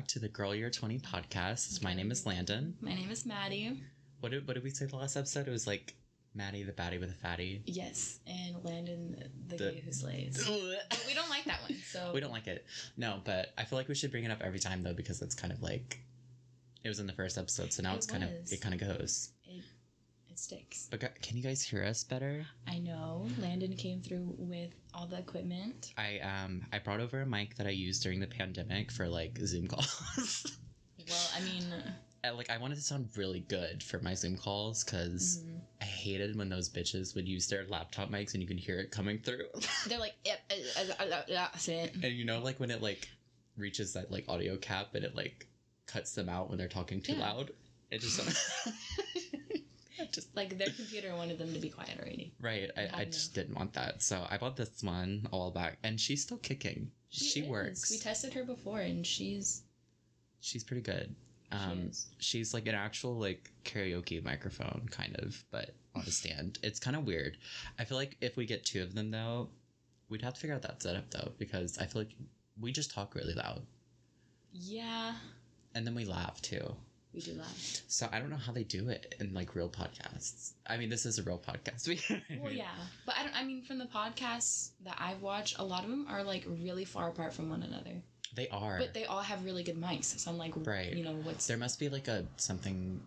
back to the Girl You're 20 podcast. My name is Landon. My name is Madii. What did, what did we say the last episode? It was like Madii the baddie with a fatty. Yes, and Landon, the, The- gay who slays. we But we don't like that one, so We don't like it. No, but I feel like we should bring it up every time though because it's kind of like it was in the first episode, so now It it's kind of it kind of goes. Sticks. But can you guys hear us better? I know Landon came through with all the equipment. I um I brought over a mic that I used during the pandemic for like Zoom calls. Well, I mean, And, like I wanted to sound really good for my Zoom calls because mhm. I hated when those bitches would use their laptop mics and you could hear it coming through. they're like, yep, uh, uh, uh, that's it. and you know, like when it like reaches that like audio cap and it like cuts them out when they're talking too Yeah. loud. It just just Like their computer wanted them to be quiet already. right. I, I I just didn't want that, so I bought this one a while back, and she's still kicking. She, is. works. We tested her before, and she's she's pretty good. Um, is. she's like an actual like karaoke microphone kind of, but on a stand. It's kind of weird. I feel like if we get two of them though, we'd have to figure out that setup though because I feel like we just talk really loud yeah. and then we laugh too. We do that. So I don't know how they do it in like real podcasts. I mean, this is a real podcast. Well, yeah, but I don't. I mean, from the podcasts that I've watched, a lot of them are like really far apart from one another. they are. But they all have really good mics. So I'm like, Right. You know what's there must be like a something,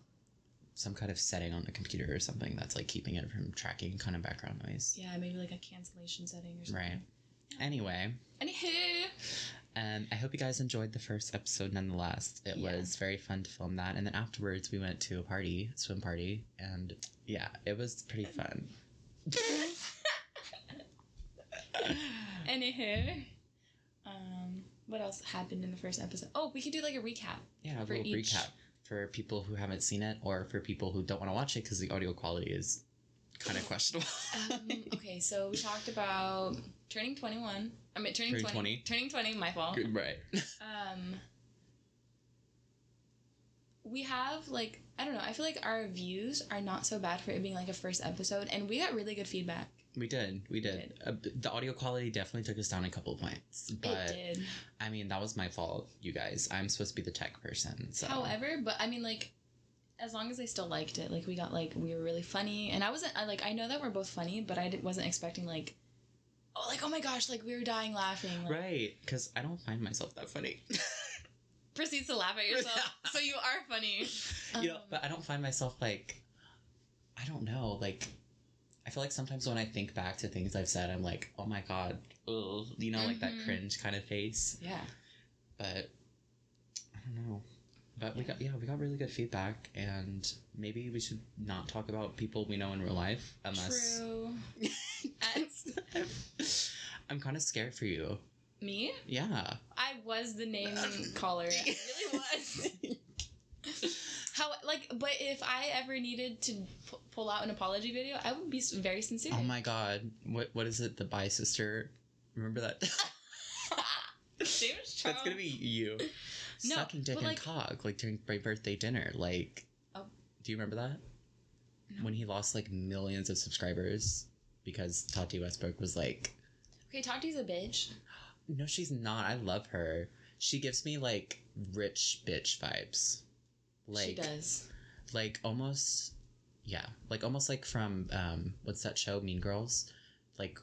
some kind of setting on the computer or something that's like keeping it from tracking kind of background noise. Yeah, maybe like a cancellation setting or something. Right. Anyway, Anywho, um, I hope you guys enjoyed the first episode nonetheless. It Yeah. was very fun to film that. And then afterwards, we went to a party, swim party. And yeah, it was pretty fun. anywho, um, what else happened in the first episode? Oh, we could do like a recap. Yeah, a little each- recap for people who haven't seen it or for people who don't want to watch it because the audio quality is kind of questionable. Um, okay, so we talked about turning 21. I mean, turning, Turning 20, 20. Turning 20, my fault. right. Um, we have like I don't know. I feel like our views are not so bad for it being like a first episode, and we got really good feedback. We did. We did. Uh, the audio quality definitely took us down a couple of points. But it did. I mean, that was my fault, you guys. I'm supposed to be the tech person. So However, but I mean like. As long as they still liked it, like we got like we were really funny, and I wasn't I, like I know that we're both funny, but I wasn't expecting like, oh like oh my gosh like we were dying laughing. Like, Right, because I don't find myself that funny. Proceeds to laugh at yourself, so you are funny. you know, Um, but I don't find myself like, I don't know, like, I feel like sometimes when I think back to things I've said, I'm like, oh my god, ugh, you know, like that Mhm. cringe kind of face. yeah. But I don't know. But we got yeah, we got really good feedback, and maybe we should not talk about people we know in real life unless. True. I'm kind of scared for you. me, Yeah. I was the name caller. I really was. How like, but if I ever needed to p- pull out an apology video, I would be very sincere. Oh my god. What what is it? The Bye Sister. Remember that? James That's gonna be you. No, Sucking dick and like- cock like during my birthday dinner. Like. Oh. Do you remember that? No. When he lost like millions of subscribers because Tati Westbrook was like, Okay, Tati's a bitch. no, she's not. I love her. She gives me like rich bitch vibes. Like she does. like almost yeah like almost like from um what's that show mean girls like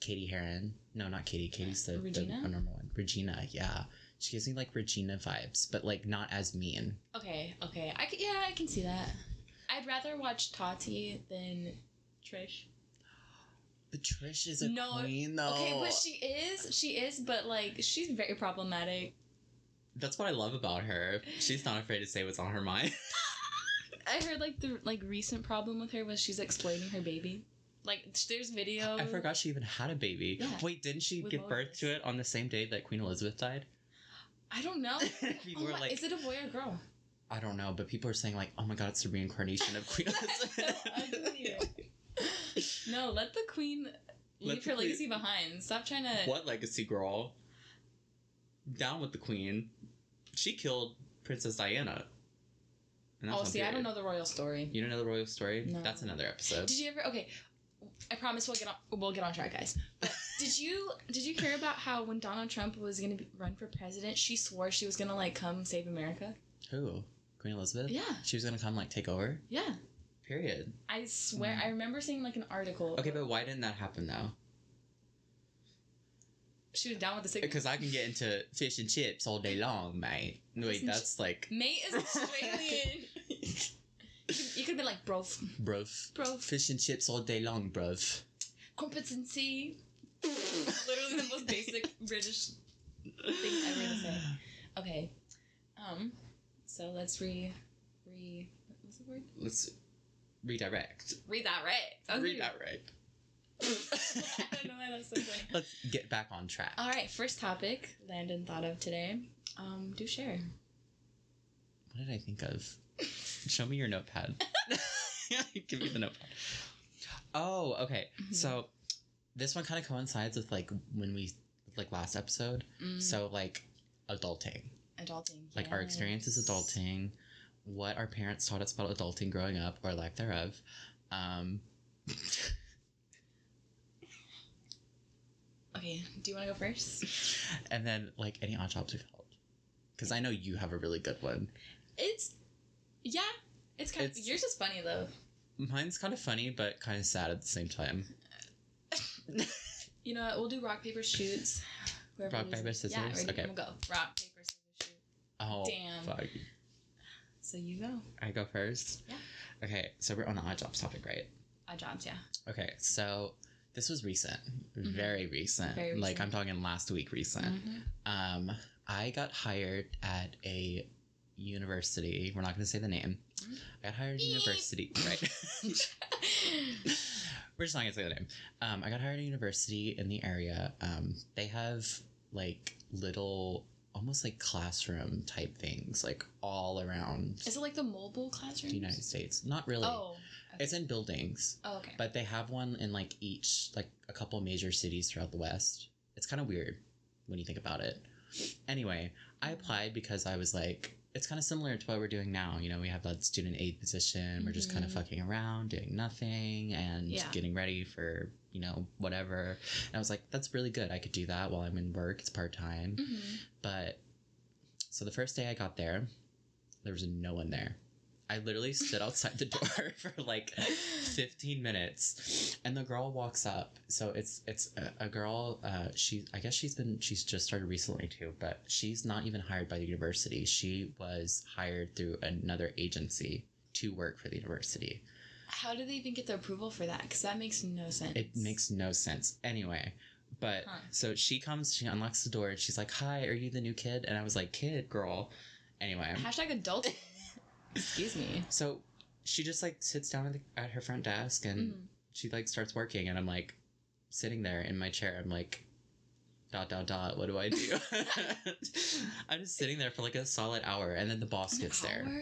Cady Heron no not Cady Cady's the, the normal one regina yeah she gives me like regina vibes but like not as mean Okay, okay. I c- yeah, I can see that. I'd rather watch Tati than Trish. but trish is a No, queen though Okay, but she is, she is, but like she's very problematic. that's what i love about her she's not afraid to say what's on her mind I heard like the like recent problem with her was she's exploiting her baby. Like there's video. i forgot she even had a baby Yeah. wait didn't she With give birth to it on the same day that queen elizabeth died I don't know. people Oh my- like is it a boy or girl? i don't know but people are saying like oh my god it's the reincarnation of queen That's so. No, let the queen leave her queen- legacy behind. Stop trying to. What legacy girl? Down with the queen. She killed Princess Diana. Oh, see, I don't know the royal story. You don't know the royal story? No. That's another episode. Did you ever? Okay, I promise we'll get on. We'll get on track, guys. Did you did you hear about how when Donald Trump was gonna run for president, she swore she was gonna like come save America? Who? Queen Elizabeth? Yeah, She was gonna come like take over? yeah. Period. I swear, Mm. I remember seeing like an article. Okay, but why didn't that happen though? she was down with the signal. Because I can get into fish and chips all day long, mate. Wait, that's like Mate is Australian. you could be like, bro, bruv. bro, Fish and chips all day long, bruv. competency. Literally the most basic British thing ever to say. Okay, um, so let's re, re, what's the word? Let's redirect. Read that right. Redirect. I don't know why that's so funny. Let's get back on track. All right, first topic Landon thought of today. Um, do share. What did I think of? Show me your notepad. Give me the notepad. Oh, okay. Mhm. So this one kind of coincides with like when we like last episode. Mm, So like adulting. adulting. Like our experiences yes. adulting, what our parents taught us about adulting growing up or lack thereof. Um Okay, do you want to go first? and then like any odd jobs we've held. Because I know you have a really good one. It's yeah, it's kind It's- of yours is funny though. Mine's kind of funny but kind of sad at the same time. You know what? We'll do rock paper shoots. Whoever Rock, paper, scissors? Yeah, ready? Okay. We'll go. Rock paper scissors shoot. Oh, Damn. fuck. So you go. I go first? Yeah. Okay, so we're on the odd jobs topic, right? Odd jobs, yeah. Okay, so this was recent. Mhm. Very recent. Very recent. Like. I'm talking last week recent. Mhm. Um, I got hired at a university. We're not going to say the name. Mhm. I got hired at a university. Right. We're just not to say the name. Um, I got hired at a university in the area. Um, they have like little, almost like classroom type things, like all around Is it like the mobile classroom? the United States. Not really. Oh. okay. It's in buildings. Oh, okay. But they have one in like each, like a couple major cities throughout the West. It's kind of weird when you think about it. Anyway, I applied because I was like, it's kind of similar to what we're doing now. You know, we have that student aid position. We're just kind of Mhm. fucking around, doing nothing, and Yeah. getting ready for, you know, whatever. And I was like, that's really good. I could do that while I'm in work. It's part time. hmm But so the first day I got there, there was no one there. I literally stood outside the door for like 15 minutes and the girl walks up so it's it's a, a girl uh she i guess she's been she's just started recently too but she's not even hired by the university she was hired through another agency to work for the university How did they even get the approval for that? Because that makes no sense. it makes no sense anyway but Huh. so she comes she unlocks the door and she's like hi are you the new kid and i was like kid girl anyway Hashtag adult. Excuse me. so she just like sits down at, the, at her front desk and Mhm. she like starts working and i'm like sitting there in my chair i'm like dot dot dot what do i do i'm just sitting there for like a solid hour and then the boss An gets there hour?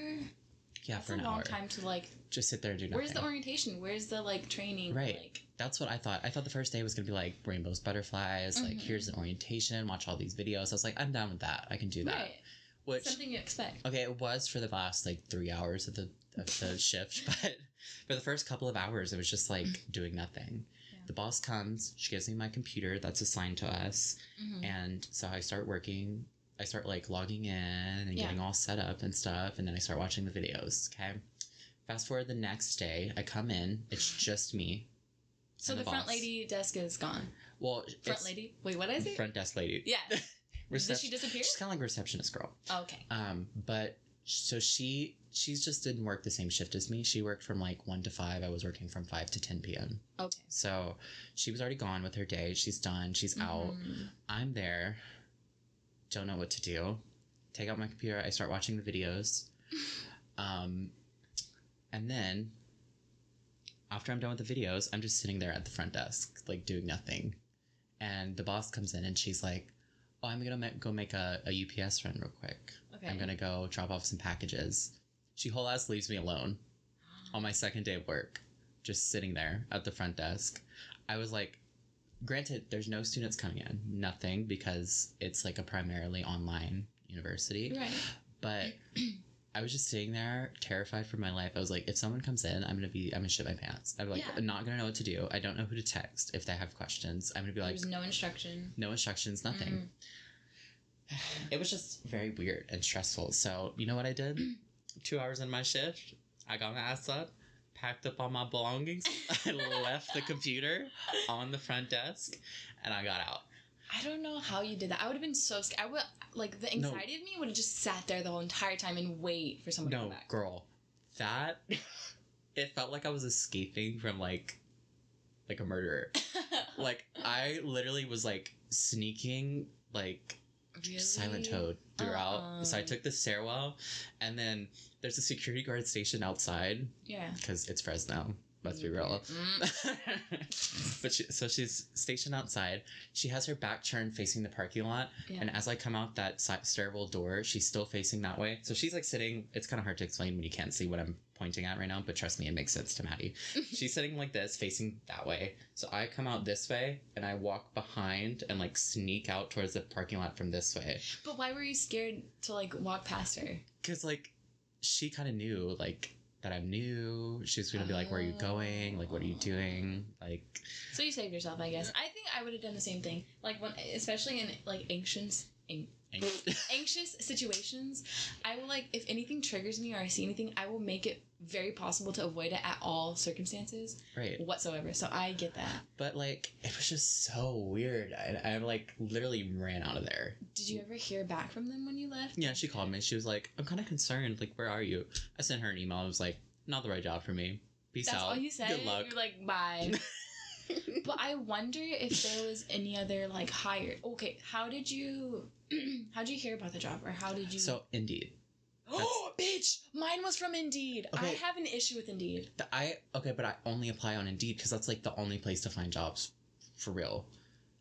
yeah That's for a an long hour time to like. just sit there and do nothing Where's the orientation? Where's the like training? Right. Like, that's what i thought i thought the first day was gonna be like rainbows butterflies like Mhm. here's an orientation watch all these videos i was like i'm down with that i can do that right. Which Something you expect. Okay, it was for the last like three hours of the of the shift, but for the first couple of hours, it was just like doing nothing. Yeah. The boss comes, she gives me my computer that's assigned to us, Mhm. and so I start working. I start like logging in and Yeah. getting all set up and stuff, and then I start watching the videos. Okay. Fast forward the next day, I come in. It's just me. So and the front lady desk is gone. Well, Front lady. Wait, what is it? Front desk lady. Yeah. Did she disappear? She's kind of like receptionist girl. Oh, okay. Um, but so she she's just didn't work the same shift as me. She worked from like one to five. I was working from five to ten p.m. Okay. So she was already gone with her day. She's done. She's out. Mhm. I'm there. Don't know what to do. Take out my computer. I start watching the videos. Um, and then after I'm done with the videos, I'm just sitting there at the front desk, like doing nothing. And the boss comes in and she's like, "Oh, I'm gonna go make a, a UPS run real quick. Okay. I'm gonna go drop off some packages." She whole ass leaves me alone on my second day of work, just sitting there at the front desk. I was like, granted, there's no students coming in, nothing, because it's like a primarily online university. Right. But I was just sitting there terrified for my life. I was like, if someone comes in, I'm gonna be, I'm gonna shit my pants. I'm like, Yeah. I'm not gonna know what to do. I don't know who to text if they have questions. I'm gonna be like, There's no instruction. no instructions, nothing. It was just very weird and stressful. So you know what I did? Two hours in my shift, I got my ass up, packed up all my belongings. I left the computer on the front desk, and I got out. I don't know how you did that. I would have been so scared. I would like the No. anxiety of me would have just sat there the whole entire time and wait for someone to No, come back. girl, that it felt like I was escaping from like, like a murderer. like I literally was like sneaking like really? silent toad throughout. So I Uh-uh. took the stairwell, and then there's a security guard station outside Yeah. because it's Fresno. Let's be real. Mm. but she, so she's stationed outside. She has her back turned facing the parking lot, Yeah. and as I come out that si- stairwell door, she's still facing that way. So she's like sitting. It's kind of hard to explain when you can't see what I'm pointing at right now, but trust me, it makes sense to Madii. she's sitting like this, facing that way. So I come out this way, and I walk behind and like sneak out towards the parking lot from this way. but why were you scared to like walk past her? Because like she kind of knew like that I'm new. She's gonna be like, "Where are you going? Like, what are you doing?" Like, So you saved yourself, I guess. I think I would have done the same thing. Like when, especially in like anxious, an- anxious situations, I will like if anything triggers me or I see anything, I will make it very possible to avoid it at all circumstances right. whatsoever. So I get that. But like, it was just so weird. I, I like literally ran out of there. Did you ever hear back from them when you left? Yeah, she called me. She was like, "I'm kind of concerned. Like, where are you?" I sent her an email. I was like, "Not the right job for me. Peace That's out. all you said. Good luck." You're like bye. but I wonder if there was any other like higher. Okay, how did you? how did you hear about the job, or how did you? so Indeed. Oh, bitch! Mine was from Indeed. I have an issue with Indeed. The- I okay, but I only apply on Indeed because that's like the only place to find jobs, for real.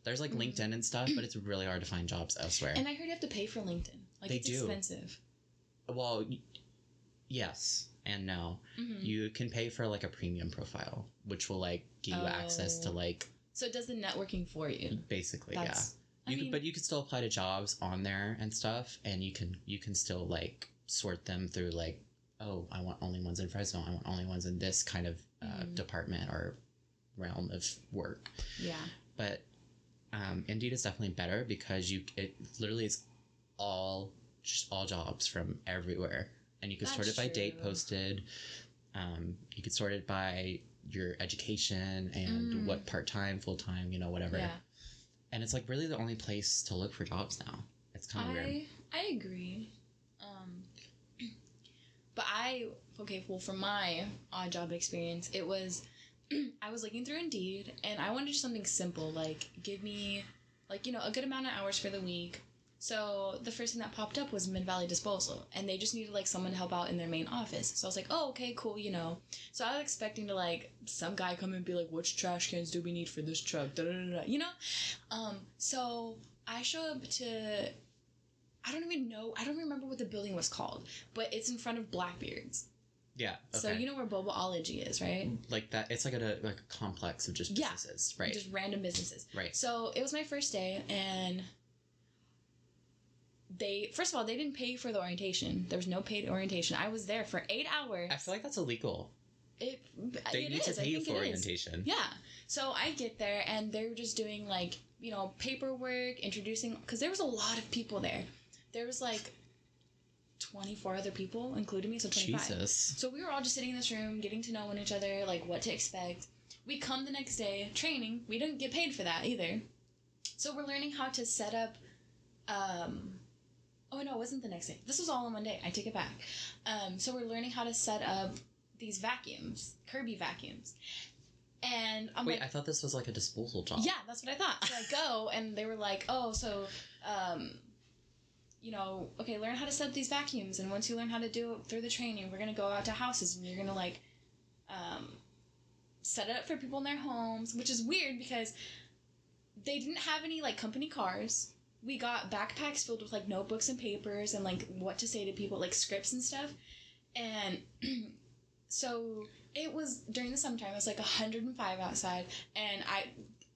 There's like Mhm. LinkedIn and stuff, but it's really hard to find jobs elsewhere. And I heard you have to pay for LinkedIn. Like They it's do. expensive. well, y- yes and no. Mhm. You can pay for like a premium profile, which will like give you access to Oh. like So it does the networking for you. basically That's. yeah. I You mean, could, but you can still apply to jobs on there and stuff, and you can you can still like sort them through like, oh, I want only ones in Fresno. I want only ones in this kind of uh, Mhm. department or realm of work. yeah. But um, Indeed is definitely better because you it literally is all just all jobs from everywhere, and you can sort it That's by date posted. Um, you could sort it by your education and Mm. what part time, full time, you know, whatever. Yeah. And it's like really the only place to look for jobs now. It's kind of weird. I I agree. But I okay. Well, from my odd job experience, it was I was looking through Indeed, and I wanted something simple, like give me like you know a good amount of hours for the week. So the first thing that popped up was Mid Valley Disposal, and they just needed like someone to help out in their main office. So I was like, oh okay, cool, you know. So I was expecting to like some guy come and be like, which trash cans do we need for this truck? Da, da, da, you know. Um, so I show up to I don't even know. I don't remember what the building was called, but it's in front of Blackbeard's. Yeah. Okay. So you know where Bobaology is, right? like that. It's like a like a complex of just Yeah. businesses, right? Just random businesses. right. So it was my first day, and they first of all they didn't pay for the orientation. There was no paid orientation. I was there for eight hours. I feel like that's illegal. it. They it need is, to pay you for is. orientation. Yeah. So I get there and they're just doing like, you know, paperwork, introducing, because there was a lot of people there. There was like 24 other people, including me, so 25. Jesus. So we were all just sitting in this room, getting to know one each other, like what to expect. We come the next day, training. We didn't get paid for that either. So we're learning how to set up. Um, oh no, it wasn't the next day. This was all in one day. I take it back. Um, so we're learning how to set up these vacuums, Kirby vacuums, and I'm Wait, like, I thought this was like a disposal job. yeah, that's what I thought. So I go, and they were like, "Oh, so, um, you know, okay, learn how to set up these vacuums, and once you learn how to do it through the training, we're gonna go out to houses, and you're gonna like, um, set it up for people in their homes, which is weird because they didn't have any like company cars. We got backpacks filled with like notebooks and papers and like what to say to people, like scripts and stuff, and so it was during the summertime. It was like 105 outside, and I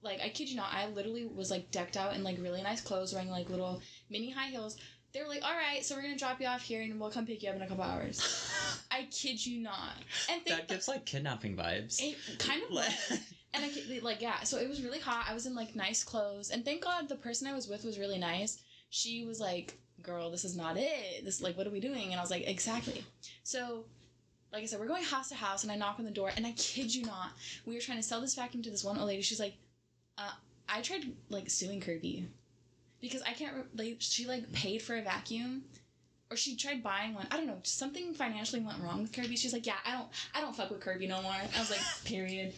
like I kid you not, I literally was like decked out in like really nice clothes, wearing like little mini high heels, they were like, all right, so we're gonna drop you off here and we'll come pick you up in a couple hours. I kid you not. And think that gives like kidnapping vibes. it kind of was. And I kid- like yeah, so it was really hot. I was in like nice clothes, and thank God the person I was with was really nice. She was like, "Girl, this is not it. This like, what are we doing?" And I was like, "Exactly." So, like I said, we're going house to house, and I knock on the door, and I kid you not, we were trying to sell this vacuum to this one old lady. She's like, uh, "I tried like suing Kirby because I can't. Like, she like paid for a vacuum." Or she tried buying one. I don't know. Something financially went wrong with Kirby. She's like, "Yeah, I don't, I don't fuck with Kirby no more." I was like, "Period."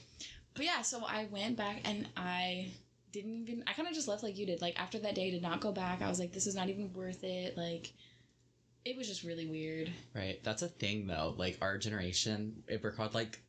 But yeah, so I went back and I didn't even I kind of just left like you did. Like after that day, did not go back. I was like, this is not even worth it. Like it was just really weird. Right. That's a thing though. Like our generation, if we're called like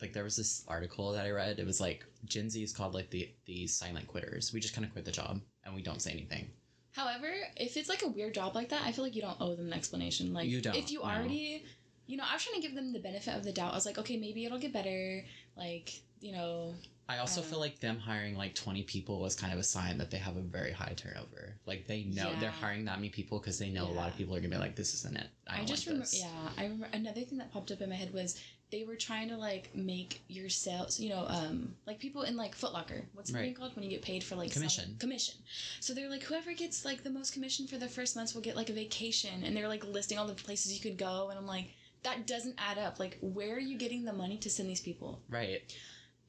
like there was this article that I read. It was like Gen Z is called like the the silent quitters. We just kind of quit the job and we don't say anything. However, if it's like a weird job like that, I feel like you don't owe them an explanation. Like You don't, if you no. already you know, I was trying to give them the benefit of the doubt. I was like, okay, maybe it'll get better. Like, you know, I also I feel like them hiring like 20 people was kind of a sign that they have a very high turnover. Like they know they're hiring that many people because they know a lot of people are gonna be like, this isn't it. I, I, just like remember, yeah, I remember another thing that popped up in my head was they were trying to like make your sales, you know, um, like people in like Footlocker. What's the Right. thing called when you get paid for like selling- Commission. Commission. So they're like, whoever gets like the most commission for the first months will get like a vacation, and they're like listing all the places you could go, and I'm like, that doesn't add up. Like, where are you getting the money to send these people? Right.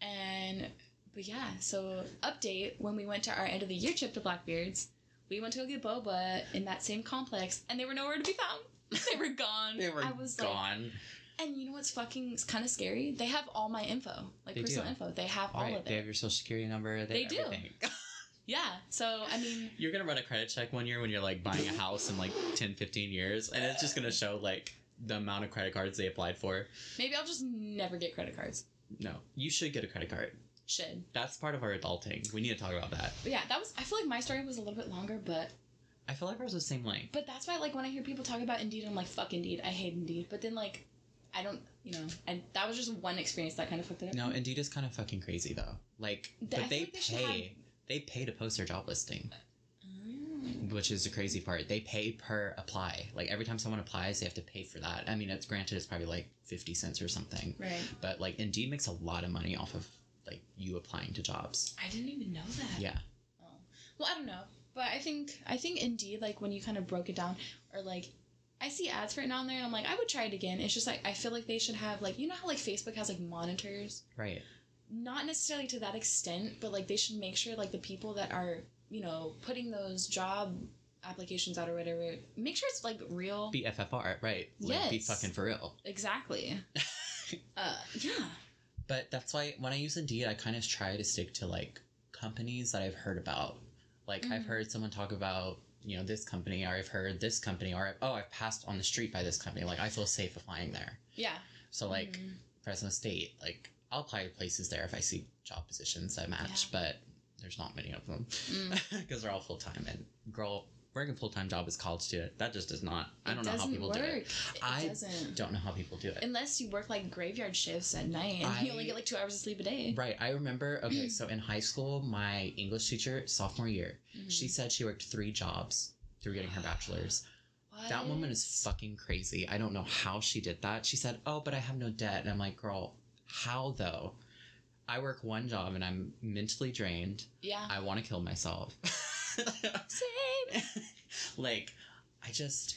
And but yeah, so update when we went to our end of the year trip to Blackbeards, we went to go get boba in that same complex, and they were nowhere to be found. They were gone. They were I was like, gone. And you know what's fucking kind of scary? They have all my info, like They personal do. info. They have all right. of it. They have your social security number. They have do. Yeah. So I mean, You're gonna run a credit check one year when you're like buying a house in like 10, 15 years, and it's just gonna show like the amount of credit cards they applied for. maybe I'll just never get credit cards. No, you should get a credit card. Should. That's part of our adulting. We need to talk about that. But yeah, that was. I feel like my story was a little bit longer, but I feel like ours was the same length. but that's why like when I hear people talk about Indeed, I'm like fuck Indeed. I hate Indeed. But then like, I don't. You know, and that was just one experience that kind of fucked it up. No, Indeed is kind of fucking crazy though. Like, but they they pay. They pay to post their job listing, Mm. which is the crazy part. They pay per apply. Like every time someone applies, they have to pay for that. I mean, it's granted it's probably like fifty cents or something, Right. but like Indeed makes a lot of money off of like you applying to jobs. I didn't even know that. Yeah. Oh. Well, I don't know, but I think I think Indeed, like when you kind of broke it down, or like I see ads for it on there, and I'm like, I would try it again. It's just like I feel like they should have like you know how like Facebook has like monitors, Right. not necessarily to that extent, but like they should make sure like the people that are you know putting those job applications out or whatever, make sure it's like real. Be FFR. Right. Like, Be fucking for real. exactly. uh, yeah. But that's why when I use Indeed, I kind of try to stick to like companies that I've heard about. Like I've Mhm. heard someone talk about, you know, this company, or I've heard this company, or oh, I've passed on the street by this company. Like I feel safe applying there. Yeah. So like Mhm. Fresno State, like I'll apply to places there if I see job positions that match, Yeah. but there's not many of them Mm. because they're all full time. And girl, working full time job as a college student, that just does not. I don't know how people do it. work. It I doesn't. Don't know how people do it. Unless you work like graveyard shifts at night and you only get like two hours of sleep a day. Right. I remember, okay, so in high school, my English teacher, sophomore year, Mhm. she said she worked three jobs through getting her bachelor's. What? That woman is fucking crazy. I don't know how she did that. She said, oh, but I have no debt. And I'm like, girl, how though? I work one job and I'm mentally drained. Yeah. I want to kill myself. Same. like, I just,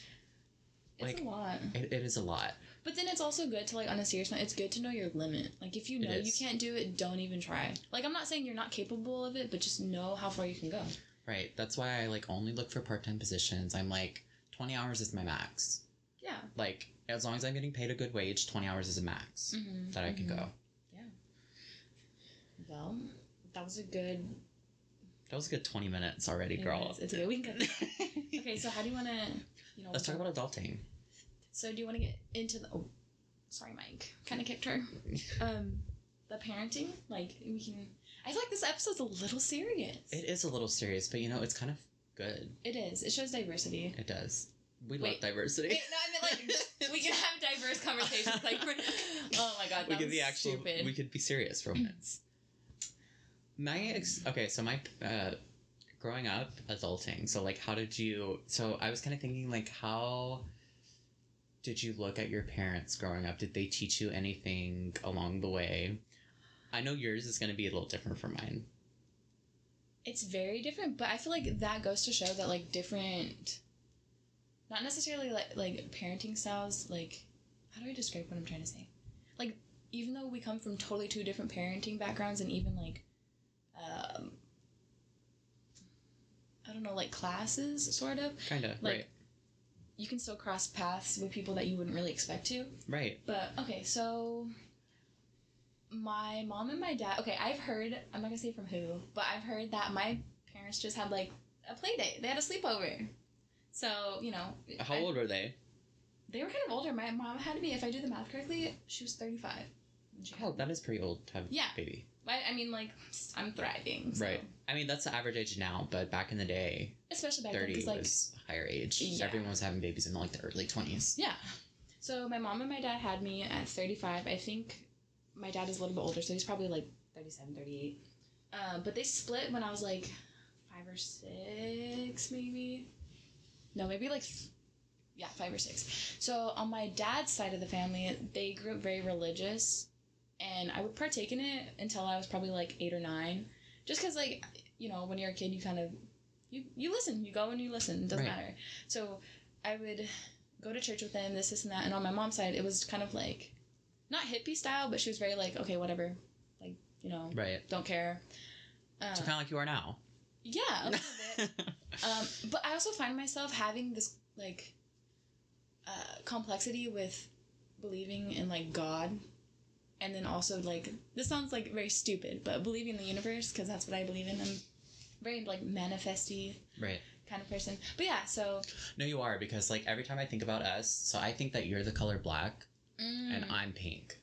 It's Like, a lot. it, it is a lot. But then it's also good to like on a serious note, it's good to know your limit. Like if you know you can't do it, don't even try. Like I'm not saying you're not capable of it, but just know how far you can go. Right. That's why I like only look for part time positions. I'm like, 20 hours is my max. Yeah. Like, as long as I'm getting paid a good wage, 20 hours is a max Mm-hmm. that I can go. Yeah. Well, that was a good. That was a good 20 minutes already, it girl. is. It's good. We can go. Okay, so how do you want to, you know? Let's talk about adulting. So do you want to get into the? Oh, sorry, Mike. Kind of kicked her. Um, the parenting. Like we can. I feel like this episode's a little serious. It is a little serious, but you know, it's kind of good. It is. It shows diversity. It does. We Wait. love diversity. Wait, no, I mean like we can have diverse conversations. Like, oh my god, we could be actual. stupid. We could be serious for once. My ex. Okay, so my uh, growing up, adulting. So like, how did you? So I was kind of thinking like, how did you look at your parents growing up? Did they teach you anything along the way? I know yours is going to be a little different from mine. It's very different, but I feel like that goes to show that like different, not necessarily like like parenting styles. Like, how do I describe what I'm trying to say? Like, even though we come from totally two different parenting backgrounds, and even like, um, I don't know, like classes, sort of. Kind of Like- right, You can still cross paths with people that you wouldn't really expect to. right. But okay, so my mom and my dad. Okay, I've heard. I'm not gonna say from who, but I've heard that my parents just had like a play date. They had a sleepover. So you know, How I- old were they? they were kind of older. My mom had to be, if I do the math correctly, she was 35. when she Oh, that is pretty old to have Yeah. a baby. I, I mean, like I'm thriving. so- Right. I mean, that's the average age now, but back in the day, Especially back 30 because like was higher age. Yeah. Everyone was having babies in like the early 20s. Yeah. So my mom and my dad had me at 35. I think my dad is a little bit older, so he's probably like 37, 38. Um, but they split when I was like five or six, maybe. No, maybe like, yeah, five or six. So on my dad's side of the family, they grew up very religious, and I would partake in it until I was probably like eight or nine. Just because, like, you know, when you're a kid, you kind of you you listen, you go and you listen. It doesn't Right. matter. So I would go to church with him this, this, and that. And on my mom's side, it was kind of like not hippie style, but she was very like, okay, whatever, like you know, Right. don't care. Uh, So kind of like you are now. yeah, a little bit. Um, but I also find myself having this like uh, complexity with believing in like God, and then also like this sounds like very stupid, but believing in the universe because that's what I believe in. I'm very like manifesty right. kind of person. But yeah, so No, you are because like every time I think about us, so I think that you're the color black and mm, I'm pink.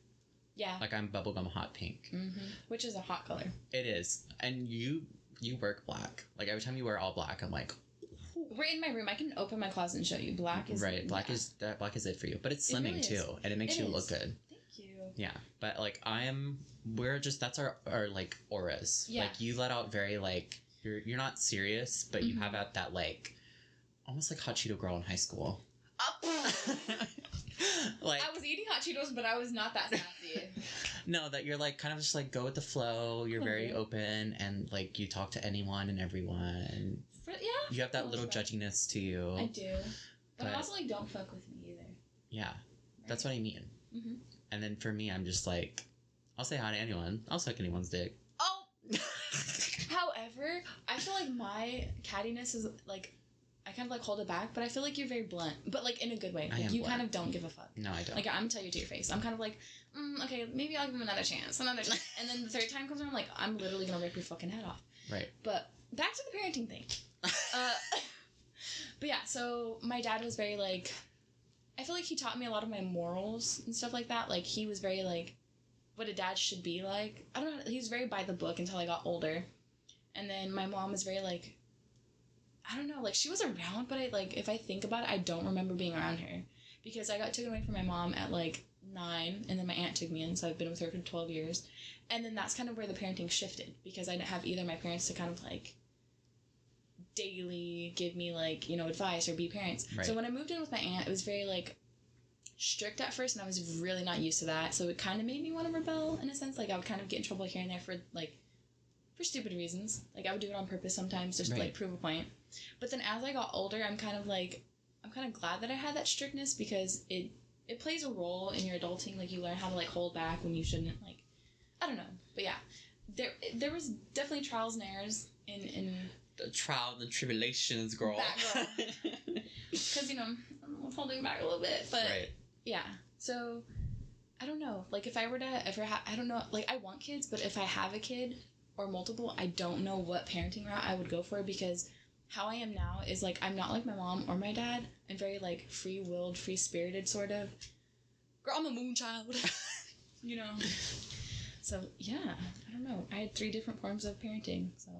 yeah, Like I'm bubblegum hot pink. hmm which is a hot color. It is, and you you work black. Like every time you wear all black, I'm like, We're in my room. I can open my closet and show you. Black is right. Black yeah. is that black is it for you, but it's It slimming really too, and it makes It you look good. You. Yeah, but like I am, we're just that's our our like auras. Yeah. Like you let out very like you're you're not serious, but you Mhm. have out that like almost like hot Cheeto girl in high school. Up. like I was eating hot Cheetos, but I was not that sassy. no, that you're like kind of just like go with the flow. You're very Mhm. open and like you talk to anyone and everyone. For, yeah, You have that little judginess to you. I do. But, But- also like don't fuck with me either. Yeah, that's what I mean. hmm And then for me, I'm just like, I'll say hi to anyone. I'll suck anyone's dick. Oh, however, I feel like my cattiness is like I kind of like hold it back, but I feel like you're very blunt, but like in a good way. I Like am you kind of don't give a fuck. no, I don't. Like I'm gonna tell you to your face. I'm kind of like, mm, okay, maybe I'll give him another chance, another chance, and then the third time comes around, I'm like, I'm literally gonna rip your fucking head off. right. But back to the parenting thing. Uh, but yeah, so my dad was very like, I feel like he taught me a lot of my morals and stuff like that. Like he was very like, what a dad should be like. I don't know. He was very by the book until I got older, and then my mom was very like, I don't know. Like she was around, but I like if I think about it, I don't remember being around her because I got taken away from my mom at like nine, and then my aunt took me in, so I've been with her for twelve years, and then that's kind of where the parenting shifted because I didn't have either my parents to kind of like daily give me like you know advice or be parents. Right. so when i moved in with my aunt it was very like strict at first and i was really not used to that. So it kind of made me want to rebel in a sense. Like i would kind of get in trouble here and there for like for stupid reasons. Like i would do it on purpose sometimes just to like prove a point. But then as i got older i'm kind of like i'm kind of glad that i had that strictness because it it plays a role in your adulting. Like you learn how to like hold back when you shouldn't like i don't know. But yeah there there was definitely trials and errors in in The trials and tribulations, girl. Because you know I'm holding back a little bit, but right. yeah. So I don't know. Like if I were to ever have, I don't know. Like I want kids, but if I have a kid or multiple, I don't know what parenting route I would go for because how I am now is like I'm not like my mom or my dad. I'm very like free willed, free spirited sort of. Girl, I'm a moon child. you know. So yeah, I don't know. I had three different forms of parenting. So.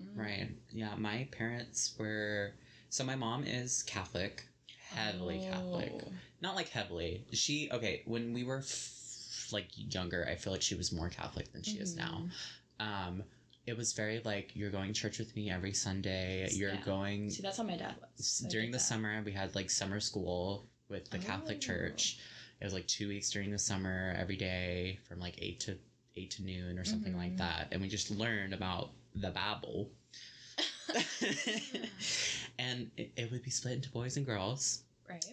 Mm. Right. Yeah, my parents were. So my mom is Catholic, heavily Catholic. Oh. Not like heavily. She okay. When we were f- like younger, I feel like she was more Catholic than she is now. Mhm. Um, it was very like you're going to church with me every Sunday. You're Yeah. going See, that's how my dad was. I during the that. summer. We had like summer school with the Catholic Oh. Church. It was like two weeks during the summer every day from like eight to eight to noon or something like Mhm. that, and we just learned about the Bible. and it, it would be split into boys and girls. right.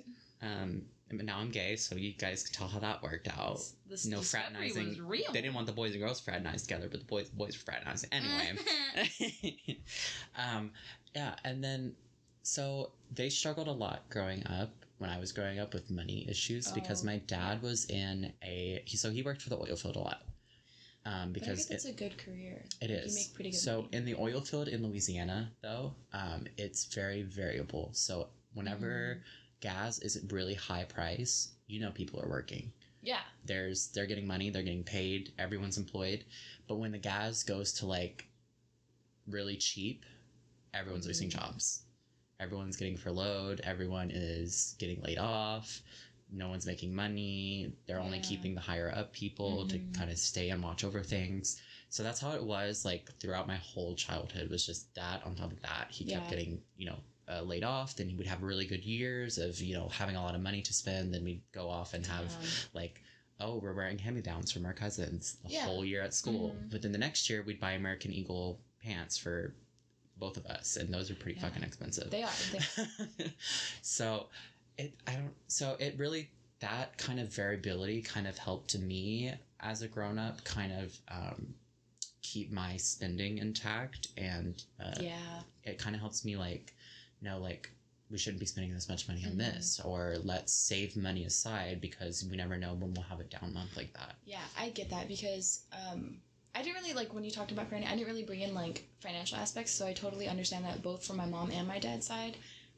Um, but now I'm gay, so you guys can tell how that worked out. This no fraternizing. They didn't want the boys and girls fraternized together, but the boys boys were fraternizing anyway. um, yeah, and then so they struggled a lot growing up when I was growing up with money issues because Oh, my dad was in a he so he worked for the oil field a lot. Um, because it's it, a good career. it is. You make pretty good so money. in the oil field in Louisiana though, um, it's very variable. So whenever Mm-hmm. gas is at really high price, you know people are working yeah. there's they're getting money they're getting paid everyone's employed but when the gas goes to like really cheap everyone's losing Mhm. jobs everyone's getting furloughed everyone is getting laid off no one's making money they're only Yeah. keeping the higher up people Mhm. to kind of stay and watch over things so that's how it was like throughout my whole childhood was just that on top of that he kept getting you know uh, laid off then he would have really good years of you know having a lot of money to spend then we'd go off and have Um, like oh we're wearing hand-me-downs from our cousins the Yeah. whole year at school Mhm. but then the next year we'd buy american eagle pants for both of us and those are pretty Yeah. fucking expensive they are. They, so it i don't so it really that kind of variability kind of helped to me as a grown-up kind of um, keep my spending intact and uh, yeah. it kind of helps me like know like we shouldn't be spending this much money on Mhm. this or let's save money aside because we never know when we'll have a down month like that Yeah, I get that because um, I didn't really like when you talked about granny. I didn't really bring in like financial aspects, so I totally understand that both from my mom and my dad's side.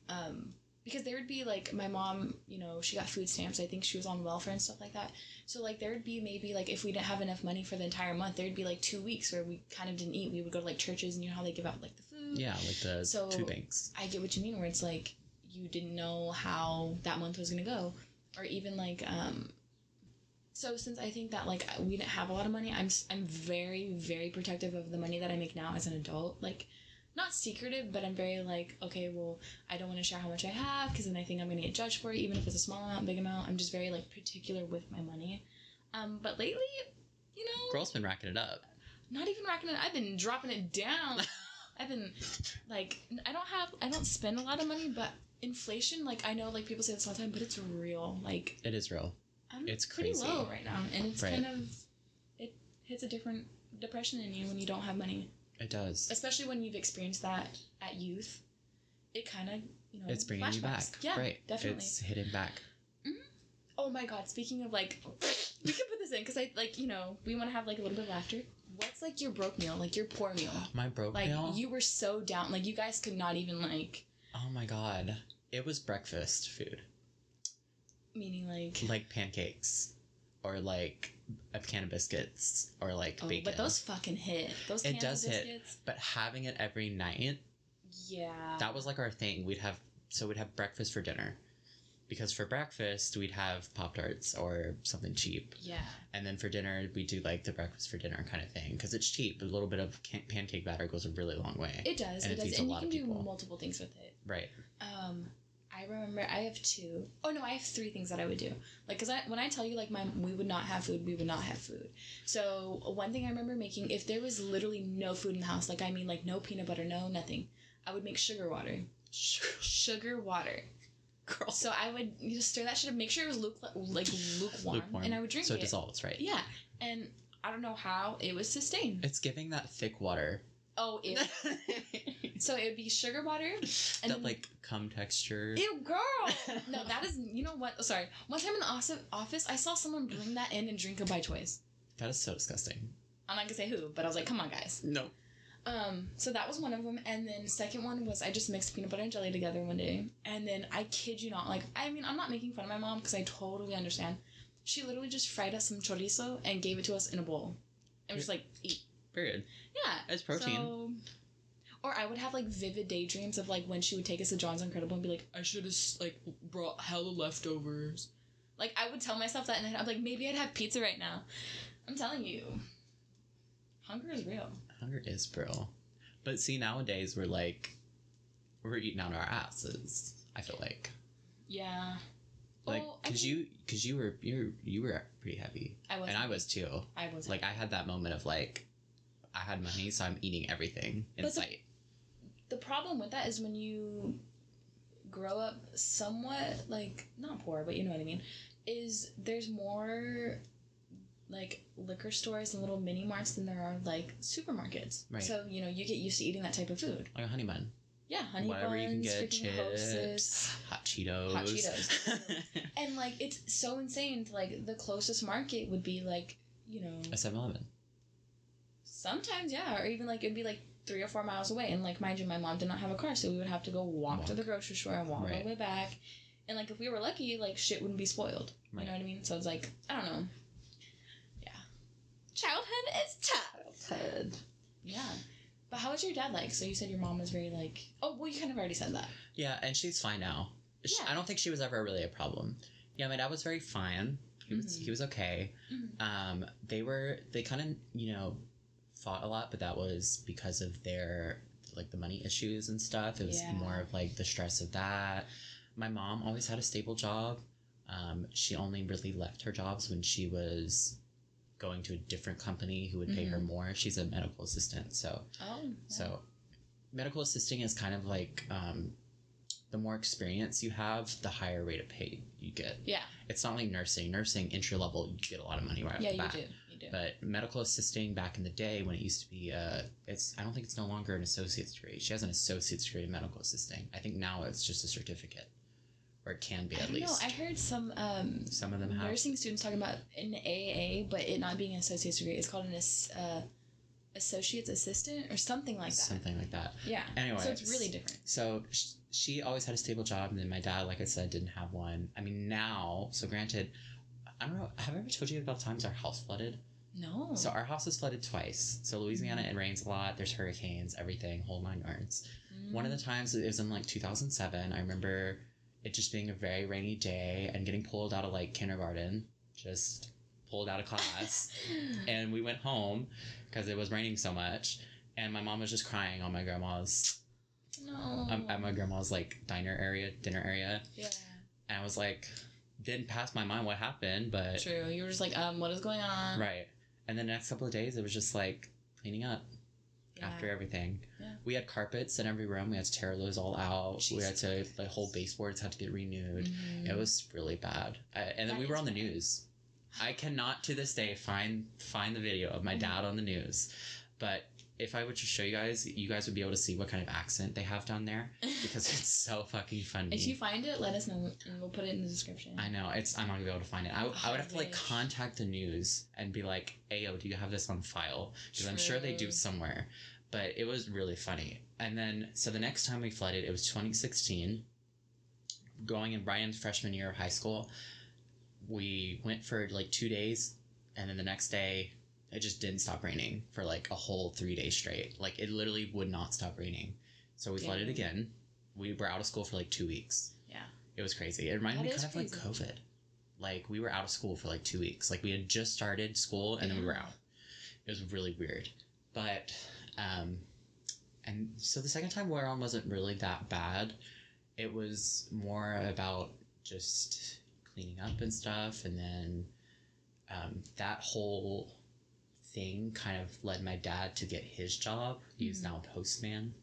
Um, because there would be like my mom, you know, she got food stamps. I think she was on welfare and stuff like that. So like there would be maybe like if we didn't have enough money for the entire month, there'd be like two weeks where we kind of didn't eat. We would go to like churches and you know how they give out like the food. yeah like the So- two banks I get what you mean, where it's like you didn't know how that month was gonna go, or even like um. So since I think that like we didn't have a lot of money, I'm I'm very very protective of the money that I make now as an adult. Like, not secretive, but I'm very like okay, well I don't want to share how much I have because then I think I'm gonna get judged for it, even if it's a small amount, big amount. I'm just very like particular with my money. Um, but lately, you know, girl's been racking it up not even racking it. I've been dropping it down. I've been like I don't have I don't spend a lot of money, but inflation like I know like people say this all the time, but it's real. Like it is real I'm It's pretty crazy. low right now, and it's Right. kind of it hits a different depression in you when you don't have money, it does especially when you've experienced that at youth. It kind of you know it's bringing you back. Yeah, right definitely. it's hitting back mm-hmm. Oh my god! Speaking of like, we can put this in because I like you know we want to have like a little bit of laughter. What's like your broke meal, like your poor meal? my broke Like meal Like you were so down. Like you guys could not even like oh my god it was breakfast food meaning like. like pancakes or like a can of biscuits or like Oh, bacon but those fucking hit. Those It does of hit. but having it every night Yeah. that was like our thing we'd have so we'd have breakfast for dinner because for breakfast we'd have pop tarts or something cheap Yeah. and then for dinner we do like the breakfast for dinner kind of thing because it's cheap a little bit of can- pancake batter goes a really long way It does. And it it does, and you can of do people. multiple things with it. right Um, I remember I have two. Oh no, I have three things that I would do. Like, cause I when I tell you like my we would not have food, we would not have food. So one thing I remember making, if there was literally no food in the house, like I mean like no peanut butter, no nothing, I would make sugar water. Sugar water. girl So I would you just stir that shit up, make sure it was luke, like lukewarm, lukewarm and I would drink so it it. dissolves right Yeah, and I don't know how it was sustained. it's giving that thick water Oh, ew. so it would be sugar water. And that like cum texture Ew, girl. No, that is. You know what? Oh, sorry. One time in the office, office, I saw someone bring that in and drink it by choice. that is so disgusting I'm not gonna say who, but I was like, come on, guys. no Um, so that was one of them, and then second one was I just mixed peanut butter and jelly together one day, and then I kid you not, like I mean I'm not making fun of my mom because I totally understand. She literally just fried us some chorizo and gave it to us in a bowl, and was just like eat. Period Yeah, it's protein So, or I would have like vivid daydreams of like when she would take us to John's Incredible and be like, I should have like brought hella leftovers. Like I would tell myself that, and I'm like, maybe I'd have pizza right now. I'm telling you, hunger is real. Hunger is real. But see, nowadays we're like, we're eating out our asses. I feel like, Yeah. like, cause mean- you, cause you were, you you were pretty heavy, I was. and I was too. I was. Like, I had that moment of like, I had money, so I'm eating everything in But sight. the problem with that is when you grow up somewhat like not poor, but you know what I mean. Is there's more like liquor stores and little mini marts than there are like supermarkets. Right. So you know you get used to eating that type of food. Like a honey bun, Yeah, honey whatever buns, you can get, chips, Hostess. hot Cheetos, Hot Cheetos. And like it's so insane. To, like the closest market would be like you know a 7-Eleven. Sometimes yeah, or even like it'd be like three or four miles away. And like mind you, my mom did not have a car, so we would have to go walk, to the grocery store and walk all the way back. And like if we were lucky, like shit wouldn't be spoiled. Right. You know what I mean? So it's like I don't know. Yeah, childhood is tough. Childhood. Yeah. But how was your dad like? So you said your mom was very like. Oh well, you kind of already said that. Yeah, and she's fine now. She- Yeah. I don't think she was ever really a problem. Yeah, my dad was very fine. He was Mhm. he was okay. Mhm. Um, they were they kind of you know fought a lot, but that was because of their like the money issues and stuff. It was Yeah. more of like the stress of that. My mom always had a stable job. Um, she only really left her jobs when she was going to a different company who would pay her Mhm. more. She's a medical assistant, so Oh. yeah. so, medical assisting is kind of like um, the more experience you have, the higher rate of pay you get. Yeah. It's not like nursing. Nursing entry level, you get a lot of money right Yeah, off the bat. do. You do. But medical assisting back in the day when it used to be, uh, it's I don't think it's no longer an associate's degree. She has an associate's degree in medical assisting. I think now it's just a certificate, or it can be at don't least. know. I heard some um, Some of them have. nursing students talking about an AA, but it not being an associate's degree. It's called an uh, associate's assistant or something like that. Something like that. Yeah. Anyway, so it's really different. So she always had a stable job, and then my dad, like I said, didn't have one. I mean, now, so granted, I don't know. Have I ever told you about times our house flooded? No. So our house is flooded twice. So Louisiana, it rains a lot. There's hurricanes, everything, whole nine yards. One of the times it was in like 2007. I remember it just being a very rainy day and getting pulled out of like kindergarten, just pulled out of class. and we went home because it was raining so much. And my mom was just crying on my grandma's no. um, at my grandma's like diner area, dinner area, yeah. and I was like, didn't pass my mind what happened, but True. You were just like, um, what is going on? right. And then the next couple of days, it was just like cleaning up Yeah. after everything. Yeah. We had carpets in every room. We had to tear those all out. We had to Jesus. like whole baseboards had to get renewed. Mhm. It was really bad. I, and then That we were on the bad. news. I cannot to this day find find the video of my Mhm. dad on the news, but if I were to show you guys, you guys would be able to see what kind of accent they have down there because it's so fucking funny. if you find it, let us know and we'll put it in the description. I know it's. I'm not gonna be able to find it. I, I would have to like contact the news and be like, "Ayo, do you have this on file?" Because I'm sure they do somewhere. But it was really funny. And then, so the next time we flooded, it was 2016. Going in Brian's freshman year of high school, we went for like two days, and then the next day, it just didn't stop raining for like a whole three days straight. Like it literally would not stop raining. So we flooded again. We were out of school for like two weeks. Yeah. It was crazy. It reminded That me kind of like. COVID. Like we were out of school for like two weeks. Like we had just started school and then we were out. It was really weird. But um and so the second time we're on wasn't really that bad. It was more about just cleaning up and stuff and then um, that whole thing kind of led my dad to get his job. He's now a postman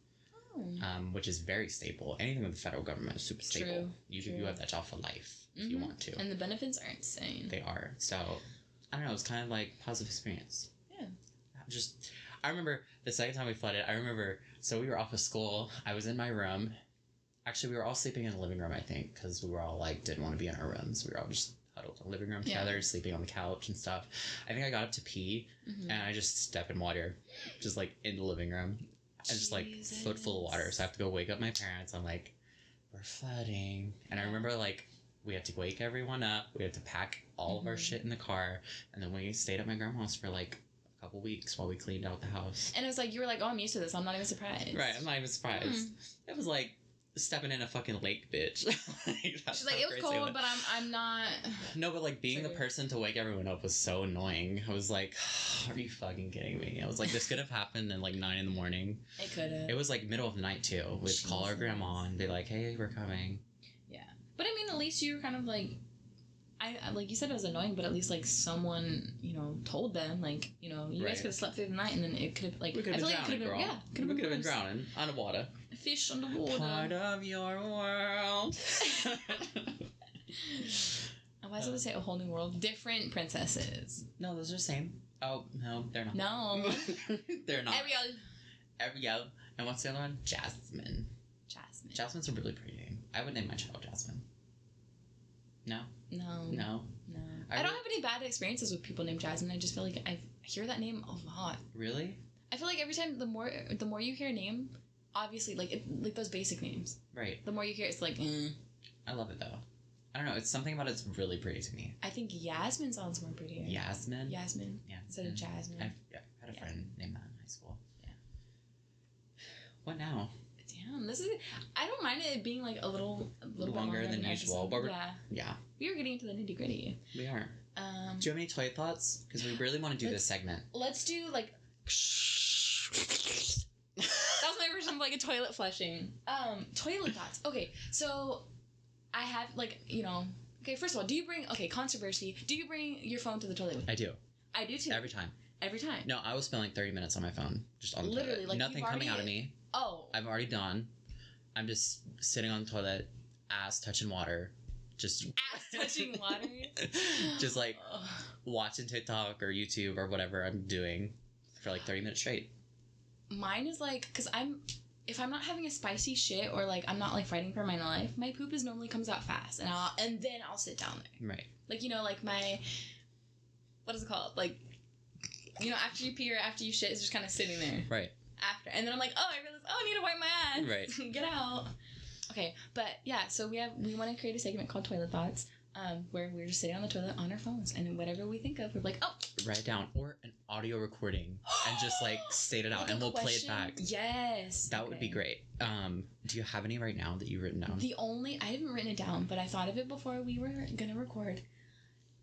Oh. um, which is very stable. Anything with the federal government is super stable. True, You true. you have that job for life if you Mhm. want to. And the benefits are insane. They are. So I don't know. It's kind of like positive experience. Yeah. Just I remember the second time we flooded. I remember so we were off of school. I was in my room. Actually, we were all sleeping in the living room. I think because we were all like didn't want to be in our rooms. We were all just huddled in the living room Yeah. together, sleeping on the couch and stuff. I think I got up to pee Mhm. and I just step in water, just like in the living room. And just like foot full of water. So I have to go wake up my parents. I'm like, we're flooding. And I remember like we had to wake everyone up. We had to pack all of our Mhm. shit in the car. And then we stayed at my grandma's for like a couple weeks while we cleaned out the house. And it was like you were like, oh, I'm used to this. I'm not even surprised. Right, I'm not even surprised. Mm. It was like stepping in a fucking lake, bitch. like, She's like, it was cold, but I'm I'm not. No, but like being the person to wake everyone up was so annoying. I was like, "Are you fucking kidding me?" I was like, "This could have happened at like nine in the morning." It could have. It was like middle of the night too. We'd call our grandma and be like, "Hey, we're coming." Yeah, but I mean, at least you were kind of like, I I- like you said it was annoying, but at least like someone you know told them like you know you Right. guys could have slept through the night and then it could have like We could I have feel been like it drowning, could have girl. been yeah could have could have been worse. drowning underwater. Fish underwater. Part of your world. Oh, why does it say a whole new world? Different princesses. no, those are the same. Oh no, they're not. No. they're not. Ariel. Ariel. And what's the other one? Jasmine. Jasmine. Jasmine's a really pretty name. I would name my child Jasmine. No, no. no, No. I I, don't re- have any bad experiences with people named Jasmine. I just feel like I hear that name a lot. really? I feel like every time the more the more you hear a name, obviously like it, like those basic names. Right. The more you hear, it's like mm. I love it though. I don't know. It's something about it's really pretty to me. I think Yasmin sounds more prettier. Yasmin. Yasmin Yeah. instead of Jasmine. I've, yeah, I had a Yeah. friend named that in high school. Yeah. What now? Damn, this is. I don't mind it being like a little, a little bit Longer longer than usual, but yeah, Yeah, we were getting into the nitty gritty. we are. Um, Do you have any toy thoughts? Because we really want to do this segment. let's do like. That was my version of like a toilet flushing. Um, toilet thoughts. Okay, so I have like you know. Okay, first of all, do you bring okay controversy? Do you bring your phone to the toilet? with you? I do I do too. every time. Every time. No, I was spending thirty minutes on my phone, just on the Literally, toilet. like, Nothing coming out of me. Oh. I'm already done. I'm just sitting on the toilet, ass touching water, just Ass touching water. just like watching TikTok or YouTube or whatever I'm doing for like thirty minutes straight. Mine is like, cause I'm, if I'm not having a spicy shit or like I'm not like fighting for my life, my poop is normally comes out fast, and I'll and then I'll sit down there. Right. Like you know, like my, what is it called? Like, you know, after you pee or after you shit, it's just kind of sitting there Right. after, and then I'm like, oh, I realize, oh, I need to wipe my ass. Right. Get out. Okay, but yeah, so we have we want to create a segment called Toilet Thoughts. Um, where we're just sitting on the toilet on our phones, and whatever we think of, we're like, oh, Write it down or an audio recording and just like state it out and we'll play it back. Yes, That would be great. Um, do you have any right now that you've written down? The only I haven't written it down, but I thought of it before we were gonna record.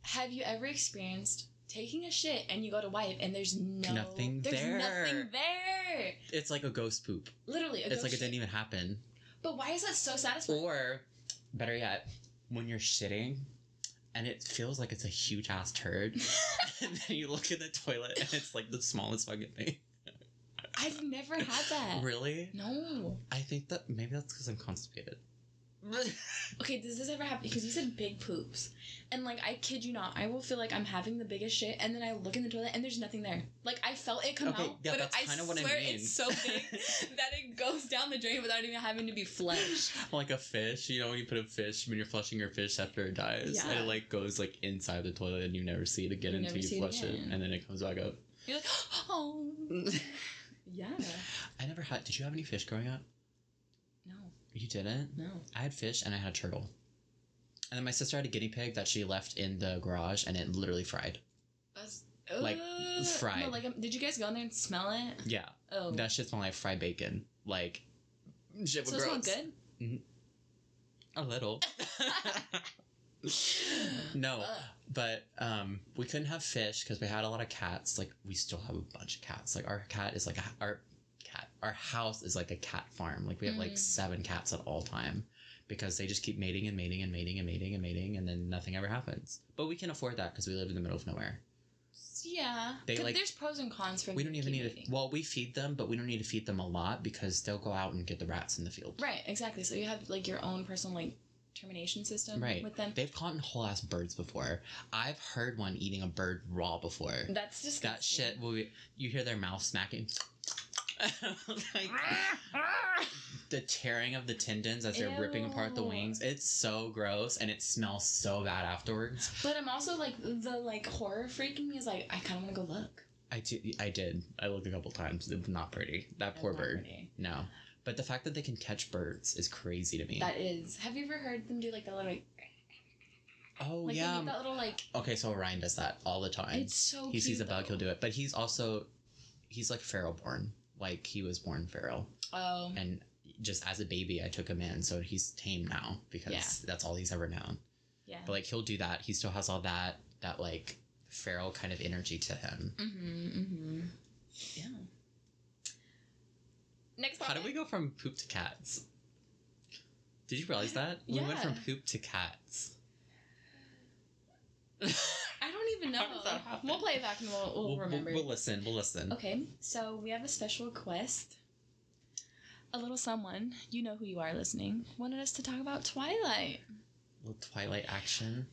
Have you ever experienced taking a shit and you go to wipe and there's no Nothing there's there. nothing there. It's like a ghost poop. Literally, a it's like it didn't even happen. But why is that so satisfying? Or, better yet, when you're shitting and it feels like it's a huge ass turd, and then you look in the toilet and it's like the smallest fucking thing. I've never had that. Really? No. I think that maybe that's because I'm constipated. Okay, does this ever happen? Because you said big poops, and like I kid you not, I will feel like I'm having the biggest shit, and then I look in the toilet and there's nothing there. Like I felt it come Okay, out, yeah, but that's I kinda what I swear mean. it's so big that it goes down the drain without even having to be flushed. like a fish, you know, when you put a fish when you're flushing your fish after it dies, Yeah. it like goes like inside the toilet and you never see it again You until you see it flush it, and then it comes back up. You're like, oh, yeah. I never had. Did you have any fish growing up? You didn't. no. I had fish and I had a turtle. And then my sister had a guinea pig that she left in the garage and it literally fried. That's, Like, uh, fried. No, like, um, did you guys go in there and smell it? Yeah. Oh, That shit smelled like fried bacon. Like, shit was so gross. good. A little. no, Ugh. but um, we couldn't have fish because we had a lot of cats. Like, we still have a bunch of cats. Like, our cat is like a, our cat. Our house is like a cat farm. Like, we have like Mm. seven cats at all time because they just keep mating and mating and mating and mating and mating, and then nothing ever happens. But we can afford that because we live in the middle of nowhere. Yeah, They, like- there's pros and cons for. We don't even need to. Well, we feed them, but we don't need to feed them a lot because they'll go out and get the rats in the field. Right, exactly. So you have like your own personal like termination system Right. with them. They've caught whole ass birds before. I've heard one eating a bird raw before. That's just That shit. Will be, you hear their mouth smacking. like, the tearing of the tendons as they're ripping apart the wings. It's so gross and it smells so bad afterwards. But I'm also like the like horror freaking me is like I kind of want to go look. I, do, I did. I looked a couple times. It was not pretty. That poor bird. pretty. No. But the fact that they can catch birds is crazy to me. That is. Have you ever heard them do like that little like, oh like yeah. that little like? Okay, so Ryan does that all the time. It's so. he sees a cute, bug, he'll do it. But he's also, he's like feral born. Like he was born feral, Oh. and just as a baby I took him in, so he's tame now because Yeah. that's all he's ever known. Yeah. But like he'll do that. He still has all that that like feral kind of energy to him. Mm-hmm. Mm-hmm. Yeah. Next part. How topic. did we go from poop to cats? Did you realize that? We went from poop to cats. I don't even know. How does that happen? We'll play it back and we'll, we'll, we'll, remember. we'll listen. We'll listen. Okay, so we have a special request. A little someone, you know who you are listening, wanted us to talk about Twilight. little Twilight action.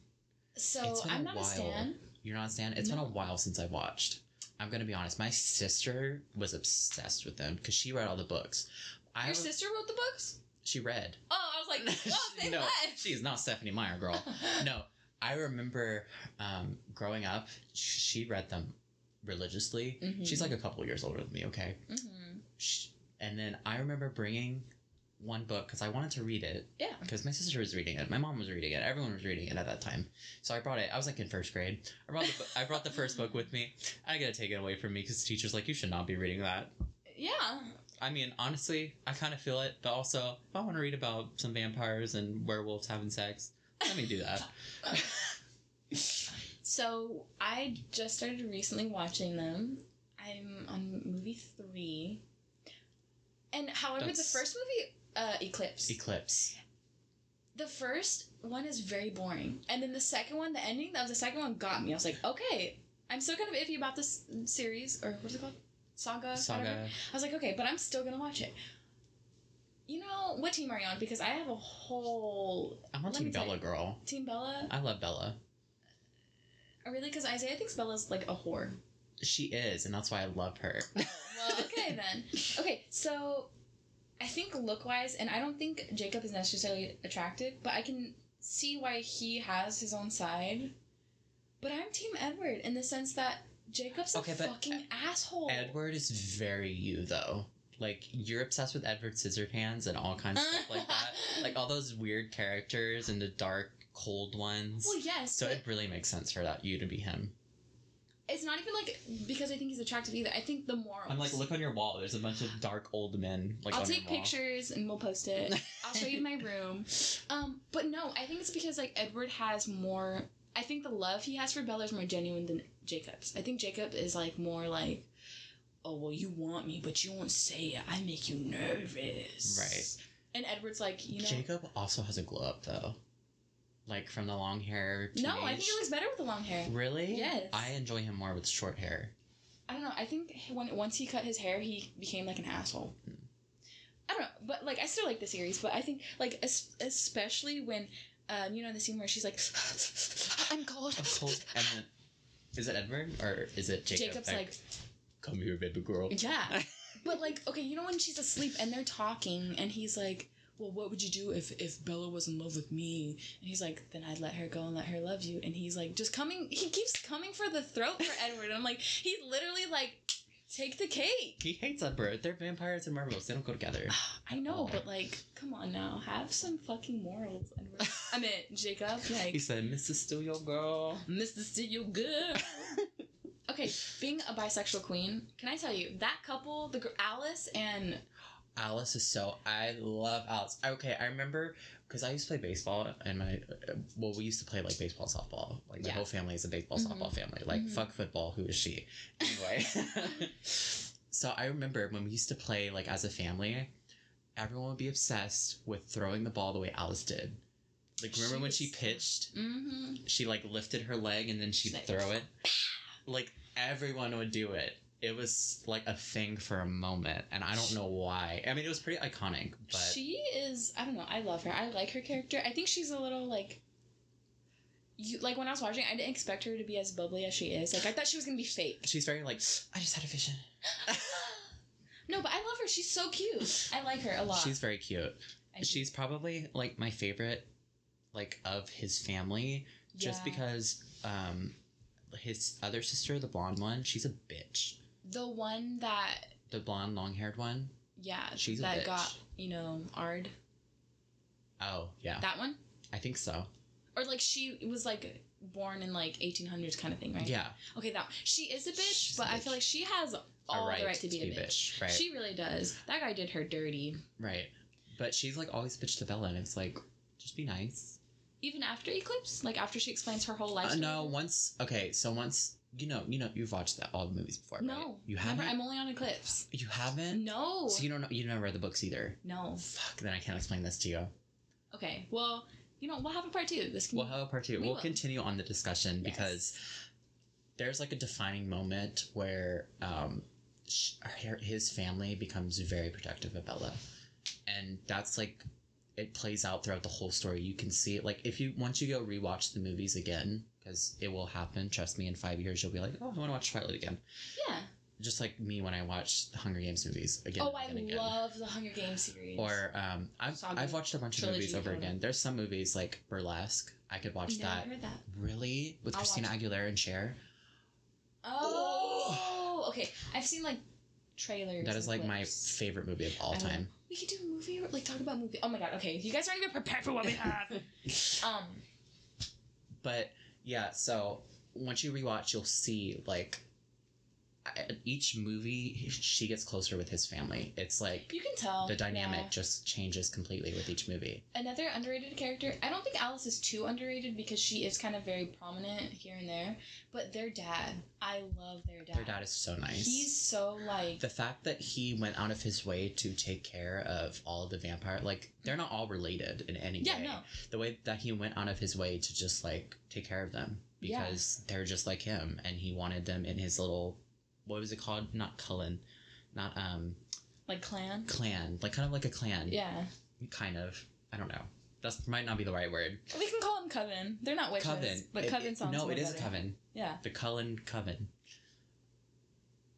So It's been I'm a not while. a stan. You're not a stan? It's been a while since I watched. I'm gonna be honest. My sister was obsessed with them because she read all the books. I Your was- sister wrote the books? she read. Oh, I was like, oh, they no, left. she is not Stephenie Meyer, girl. no, I remember um, growing up. She read them religiously. Mhm. She's like a couple years older than me. Okay, Mhm. Sh- and then I remember bringing one book because I wanted to read it Yeah. because my sister was reading it, my mom was reading it, everyone was reading it at that time. So I brought it. I was like in first grade. I brought the I brought the first book with me. I got to take it away from me because the teacher's like, you should not be reading that. Yeah. I mean, honestly, I kind of feel it, but also if I want to read about some vampires and werewolves having sex, let me do that. So I just started recently watching them. I'm on movie three. And however, That's- the first movie, uh, Eclipse. Eclipse. the first one is very boring, and then the second one, the ending of the second one got me. I was like, okay, I'm still kind of iffy about this series or what's it called, saga. whatever. Saga. I was like, okay, but I'm still gonna watch it. You know what team are you on? Because I have a whole I'm on Team Bella, you. girl. team Bella. I love Bella. Oh, really? Because Isaiah thinks Bella's like a whore. She is, and that's why I love her. Well, okay then. Okay, so I think look wise, and I don't think Jacob is necessarily attractive, but I can see why he has his own side. But I'm Team Edward in the sense that Jacob's Okay, a but fucking asshole. Edward is very you, though. Like, you're obsessed with Edward Scissorhands and all kinds of stuff like that. Like, all those weird characters and the dark, cold ones. Well, yes, So it really makes sense for that you to be him. it's not even like because I think he's attractive either. I think the morals. I'm like, look on your wall. There's a bunch of dark old men. Like, I'll take pictures and we'll post it. I'll show you my room. Um, but no, I think it's because like Edward has more. I think the love he has for Bella is more genuine than Jacob's. I think Jacob is like more like, oh well, you want me, but you won't say it. I make you nervous. Right. And Edward's like, you know, Jacob also has a glow up, though. Like, from the long hair. no, I think teenage- he looks better with the long hair. Really? Yes. I enjoy him more with short hair. I don't know. I think when once he cut his hair, he became like an asshole. Hmm. I don't know, but like I still like the series. But I think like es- especially when, um, you know, the scene where she's like, "I'm cold." Of course. And then, is it Edward or is it Jacob? Jacob's like, come here, baby girl. yeah, but like, okay, you know when she's asleep and they're talking, and he's like, "Well, what would you do if if Bella was in love with me?" And he's like, "Then I'd let her go and let her love you." And he's like, just coming. He keeps coming for the throat for Edward. And I'm like, he's literally like, take the cake. He hates Edward. They're vampires and werewolves. They don't go together. I know, but like, come on now, have some fucking morals. Edward. I mean, Jacob, Like He said, Mrs. Still your girl. Mr. Still your Good. Okay, being a bisexual queen, can I tell you that couple, the gr- Alice and Alice is so. I love Alice. Okay, I remember because I used to play baseball and my. Well, we used to play like baseball, softball. Like my Yeah. whole family is a baseball, Mhm. softball family. Like Mhm. fuck football. Who is she? Anyway. so I remember when we used to play like as a family, everyone would be obsessed with throwing the ball the way Alice did. Like remember She when was she pitched? mm-hmm. She like lifted her leg and then she'd Like, throw it. Like everyone would do it. It was like a thing for a moment, and I don't know why. I mean, it was pretty iconic, but she is. I don't know. I love her. I like her character. I think she's a little like. You like when I was watching, I didn't expect her to be as bubbly as she is. Like I thought she was gonna be fake. she's very like. I just had a vision. no, but I love her. She's so cute. I like her a lot. She's very cute. I do. She's probably like my favorite, like of his family, just because um, his other sister, the blonde one, she's a bitch. the one that The blonde, long-haired one. yeah She's a that bitch. got you know ard Oh yeah, that one I think so. or like she was like born in like 1800s kind of thing right Yeah, okay that she is a bitch She's a but I feel like she has all right, the right to be a bitch, Right, she really does that guy did her dirty right. But she's like always bitched to Bella, and it's like, just be nice. Even after Eclipse, like after she explains her whole life. Uh, no, once okay, so once you know, you know, you've watched that all the movies before, right? No, you haven't. I'm only on Eclipse. you haven't. No, So you don't know. You never read the books either. no. Fuck. Then I can't explain this to you. Okay, well, you know, we'll have a part two. This can. We'll have a part two. We will will. continue on the discussion Yes. because there's like a defining moment where um, his family becomes very protective of Bella, and that's like it plays out throughout the whole story. You can see it like if you once you go rewatch the movies again because it will happen. Trust me, in five years you'll be like, oh, I want to watch Twilight again. yeah. Just like me when I watch the Hunger Games movies again. oh, I again. love the Hunger Games series. Or um, I've, Saga I've watched a bunch of movies over again. There's some movies like Burlesque. I could watch Never that. heard that. Really? With I'll Christina Aguilera and Cher? Oh, okay. I've seen like trailers. That is like my favorite movie of all I time. We could do a movie, or, like talk about movie. Oh my god. Okay, you guys aren't even prepared for what we have. um. But yeah, so once you rewatch, you'll see like I- each movie she gets closer with his family. It's like You can tell the dynamic yeah. just changes completely with each movie. Another underrated character. I don't think Alice is too underrated because she is kind of very prominent here and there. But their dad, I love their dad. Their dad is so nice. He's so like. the fact that he went out of his way to take care of all the vampire like they're not all related in any yeah, way. no. the way that he went out of his way to just like take care of them Yeah. because they're just like him and he wanted them in his little what was it called not cullen not um Like clan. clan like kind of like a clan Yeah. kind of i don't know that's might not be the right word We can call them coven. They're not witches. coven But It- coven it- sounds no more it is better. coven Yeah. the cullen coven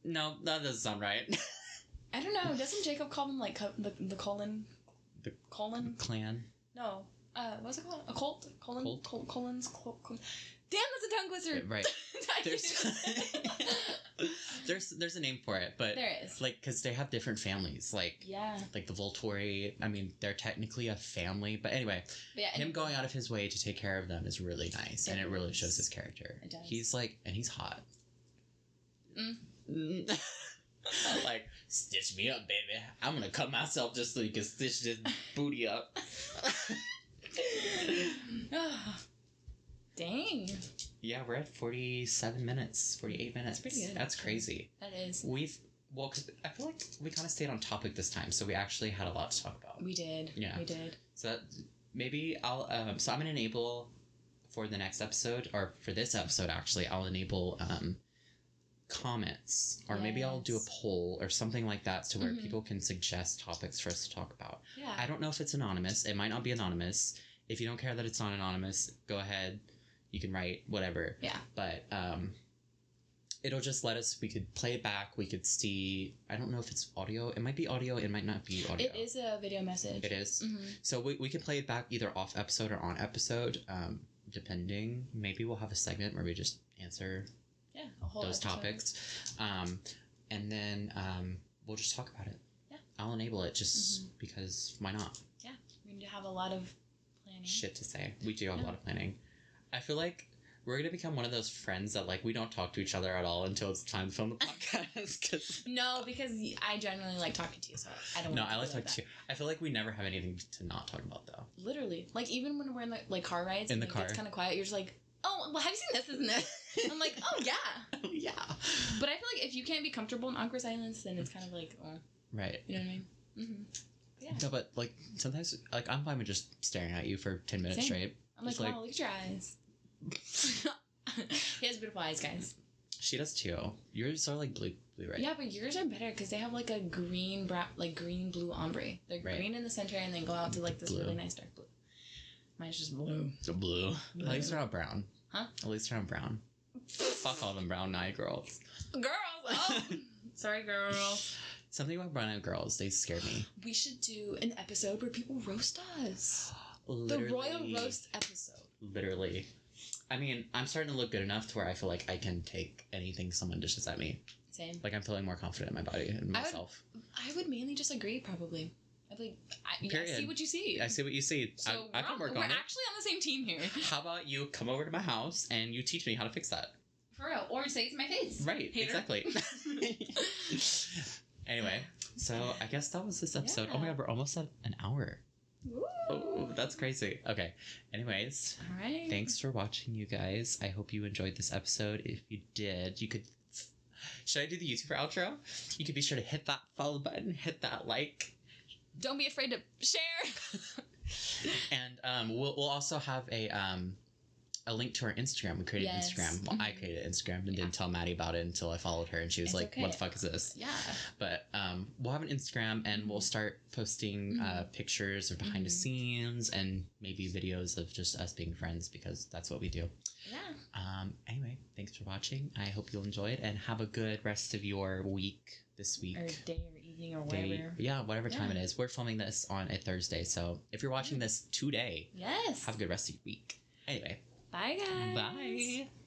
no that doesn't sound right I don't know. Doesn't Jacob call them like co- the the colon? The- colon? clan No. Uh, what's it called? A cult? Colon? Cult? Col-? Col- col- Damn, that's a tongue twister. right there's there's there's a name for it but there is. like because they have different families like yeah. like the Volturi. I mean, they're technically a family, but anyway, But yeah. him going out of his way to take care of them is really nice, and It it really is. shows his character. It does. He's like, and he's hot. Mm. like, stitch me up, baby. I'm gonna cut myself just so you can stitch this booty up. Dang. yeah, we're at 47 minutes, 48 minutes. pretty good, That's crazy. That is. We've well, cause I feel like we kind of stayed on topic this time, so we actually had a lot to talk about. We did. Yeah. We did. So that, maybe I'll um so I'm gonna enable for the next episode or for this episode actually I'll enable um comments or maybe I'll do a poll or something like that to where Mhm. people can suggest topics for us to talk about. Yeah. I don't know if it's anonymous. It might not be anonymous. If you don't care that it's not anonymous, go ahead. You can write whatever. Yeah. But um it'll just let us we could play it back, we could see I don't know if it's audio. It might be audio, it might not be audio. It is a video message. It is. Mm-hmm. So we, we can play it back either off episode or on episode, um, depending. Maybe we'll have a segment where we just answer Yeah. A whole those episode. topics. Um, and then um, we'll just talk about it. Yeah. I'll enable it just Mm-hmm. because why not? Yeah, we need to have a lot of planning. Shit to say. We do have Yeah. a lot of planning. I feel like we're going to become one of those friends that, like, we don't talk to each other at all until it's time to film the podcast. 'cause- No, because I generally like talking to you, so I don't. no, I like talking to you. I feel like we never have anything to not talk about, though. Literally, like even when we're in the, like car rides In and the car. kind of quiet, you're just like, oh, well, have you seen this? Isn't it? I'm like, oh yeah. yeah. But I feel like if you can't be comfortable in awkward silence, then it's kind of like, oh, Right. you know what I mean? Mm-hmm. Yeah. No, but like sometimes, like I'm fine with just staring at you for ten minutes Same. straight. I'm like, Just like- wow, look at your eyes. he has beautiful eyes, guys. She does too. Yours are like blue, blue, right? Yeah, but yours are better because they have like a green, brown, like green blue ombre. They're Right. green in the center and then go out to like this Blue. really nice dark blue. Mine's just blue. The blue. Blue. At least they're not brown. Huh? At least they're not brown. Fuck all them brown eyed girls. Girls. Oh, sorry, girls. Something about brown eyed girls, they scare me. We should do an episode where people roast us. Literally, The royal roast episode. Literally. I mean, I'm starting to look good enough to where I feel like I can take anything someone dishes at me. Same. Like I'm feeling more confident in my body and myself. I would-. I would mainly just agree, probably. I'd be like, I, yeah, I see what you see. I see what you see. So I, I can on- work we're on it. actually on the same team here. How about you come over to my house and you teach me how to fix that? For real. Or say it to my face. Right, Hater. exactly. Anyway, so I guess that was this episode. Oh my god, we're almost at an hour. Oh, that's crazy. Okay. Anyways, All right. thanks for watching, you guys. I hope you enjoyed this episode. If you did, you could. Should I do the YouTuber outro? You could be sure to hit that follow button, hit that like, Don't be afraid to share. and um, we'll we'll also have a um a link to our Instagram. We created Yes. Instagram. Well, I Mhm. created Instagram and Yeah. didn't tell Madii about it until I followed her, and she was It's like, "What the fuck is this?" yeah. But um, we'll have an Instagram, and we'll Mhm. start posting uh, pictures of behind the Mhm. scenes and maybe videos of just us being friends because that's what we do. Yeah. Um, anyway, thanks for watching. I hope you'll enjoy it and have a good rest of your week this week. Or day or evening or Day- whatever. yeah, whatever time it is. We're filming this on a Thursday, so if you're watching this today, Yes. have a good rest of your week. Anyway, Bye, guys. bye.